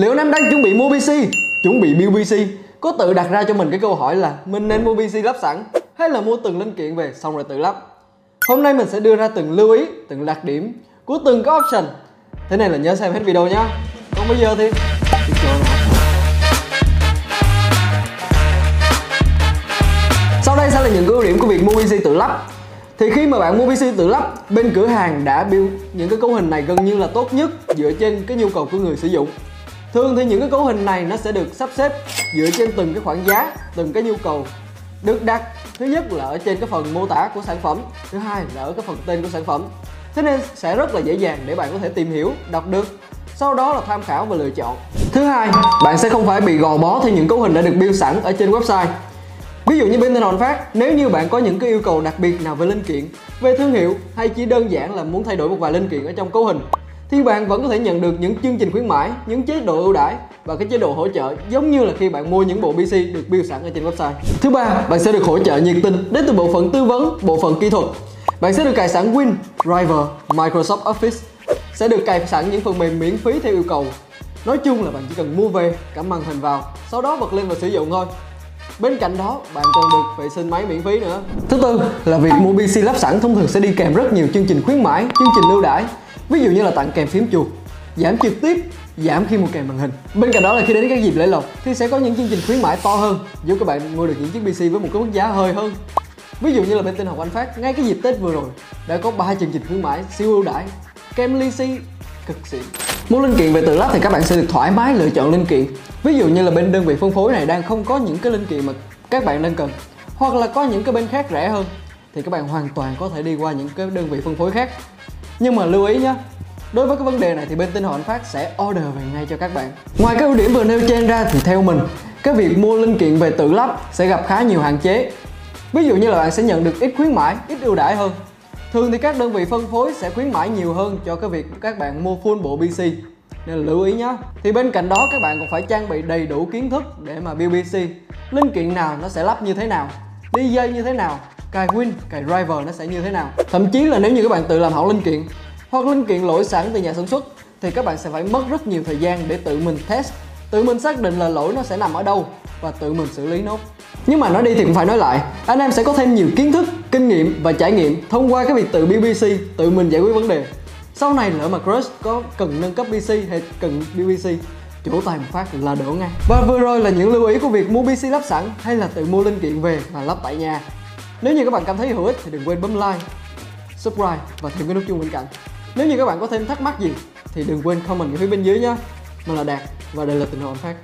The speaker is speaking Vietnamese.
Liệu anh em đang chuẩn bị mua PC, chuẩn bị build PC Có tự đặt ra cho mình cái câu hỏi là Mình nên mua PC lắp sẵn Hay là mua từng linh kiện về xong rồi tự lắp? Hôm nay mình sẽ đưa ra từng lưu ý, từng đặc điểm của từng cái option. Thế này là nhớ xem hết video nhá. Còn bây giờ thì. Sau đây sẽ là những ưu điểm của việc mua PC tự lắp. Thì khi mà bạn mua PC tự lắp bên cửa hàng đã build những cái cấu hình này gần như là tốt nhất dựa trên cái nhu cầu của người sử dụng thường thì những cái cấu hình này nó sẽ được sắp xếp dựa trên từng cái khoản giá từng cái nhu cầu được đặt. Thứ nhất là ở trên cái phần mô tả của sản phẩm thứ hai là ở cái phần tên của sản phẩm. Thế nên sẽ rất là dễ dàng để bạn có thể tìm hiểu đọc được sau đó là tham khảo và lựa chọn. Thứ hai bạn sẽ không phải bị gò bó theo những cấu hình đã được build sẵn ở trên website. Ví dụ như bên tên Hòn Phát, nếu như bạn có những cái yêu cầu đặc biệt nào về linh kiện, về thương hiệu hay chỉ đơn giản là muốn thay đổi một vài linh kiện ở trong cấu hình thì bạn vẫn có thể nhận được những chương trình khuyến mãi, những chế độ ưu đãi và cái chế độ hỗ trợ giống như là khi bạn mua những bộ PC được build sẵn ở trên website. Thứ ba, bạn sẽ được hỗ trợ nhiệt tình đến từ bộ phận tư vấn, bộ phận kỹ thuật. Bạn sẽ được cài sẵn Win, Driver, Microsoft Office, sẽ được cài sẵn những phần mềm miễn phí theo yêu cầu. Nói chung là bạn chỉ cần mua về, cắm màn hình vào, sau đó bật lên và sử dụng thôi. Bên cạnh đó, bạn còn được vệ sinh máy miễn phí nữa. Thứ tư là việc mua PC lắp sẵn thông thường sẽ đi kèm rất nhiều chương trình khuyến mãi, chương trình ưu đãi. Ví dụ như là tặng kèm phím chuột, giảm trực tiếp, giảm khi mua kèm màn hình. Bên cạnh đó là khi đến các dịp lễ lộc thì sẽ có những chương trình khuyến mãi to hơn, giúp các bạn mua được những chiếc PC với một cái mức giá hơi hơn. Ví dụ như là bên tin học Anh Phát ngay cái dịp Tết vừa rồi đã có 3 chương trình khuyến mãi siêu ưu đãi, kèm ly si cực xịn. Mua linh kiện về tự lắp thì các bạn sẽ được thoải mái lựa chọn linh kiện Ví dụ như là bên đơn vị phân phối này đang không có những cái linh kiện mà các bạn đang cần Hoặc là có những cái bên khác rẻ hơn Thì các bạn hoàn toàn có thể đi qua những cái đơn vị phân phối khác nhưng mà lưu ý nhé Đối với cái vấn đề này thì bên tinh họ phát sẽ order về ngay cho các bạn. Ngoài các ưu điểm vừa nêu trên ra thì theo mình Cái việc mua linh kiện về tự lắp sẽ gặp khá nhiều hạn chế. Ví dụ như là bạn sẽ nhận được ít khuyến mãi, ít ưu đãi hơn. Thường thì các đơn vị phân phối sẽ khuyến mãi nhiều hơn cho cái việc các bạn mua full bộ PC nên là lưu ý nhé thì bên cạnh đó các bạn còn phải trang bị đầy đủ kiến thức để mà build PC linh kiện nào nó sẽ lắp như thế nào? Đi dây như thế nào, cài win, cài driver nó sẽ như thế nào. Thậm chí là nếu như các bạn tự làm hỏng linh kiện hoặc linh kiện lỗi sẵn từ nhà sản xuất thì các bạn sẽ phải mất rất nhiều thời gian để tự mình test. Tự mình xác định là lỗi nó sẽ nằm ở đâu và tự mình xử lý nốt nhưng mà nói đi thì cũng phải nói lại, anh em sẽ có thêm nhiều kiến thức, kinh nghiệm và trải nghiệm thông qua cái việc tự bbc tự mình giải quyết vấn đề. Sau này lỡ mà crush có cần nâng cấp PC hay cần bbc chỗ tay một phát là đổ ngay. Và vừa rồi là những lưu ý của việc mua PC lắp sẵn hay là tự mua linh kiện về và lắp tại nhà. Nếu như các bạn cảm thấy hữu ích thì đừng quên bấm like, subscribe và thêm cái nút chuông bên cạnh. Nếu như các bạn có thêm thắc mắc gì thì đừng quên comment ở phía bên dưới nhé mình là đạt và đây là tình hồn phát.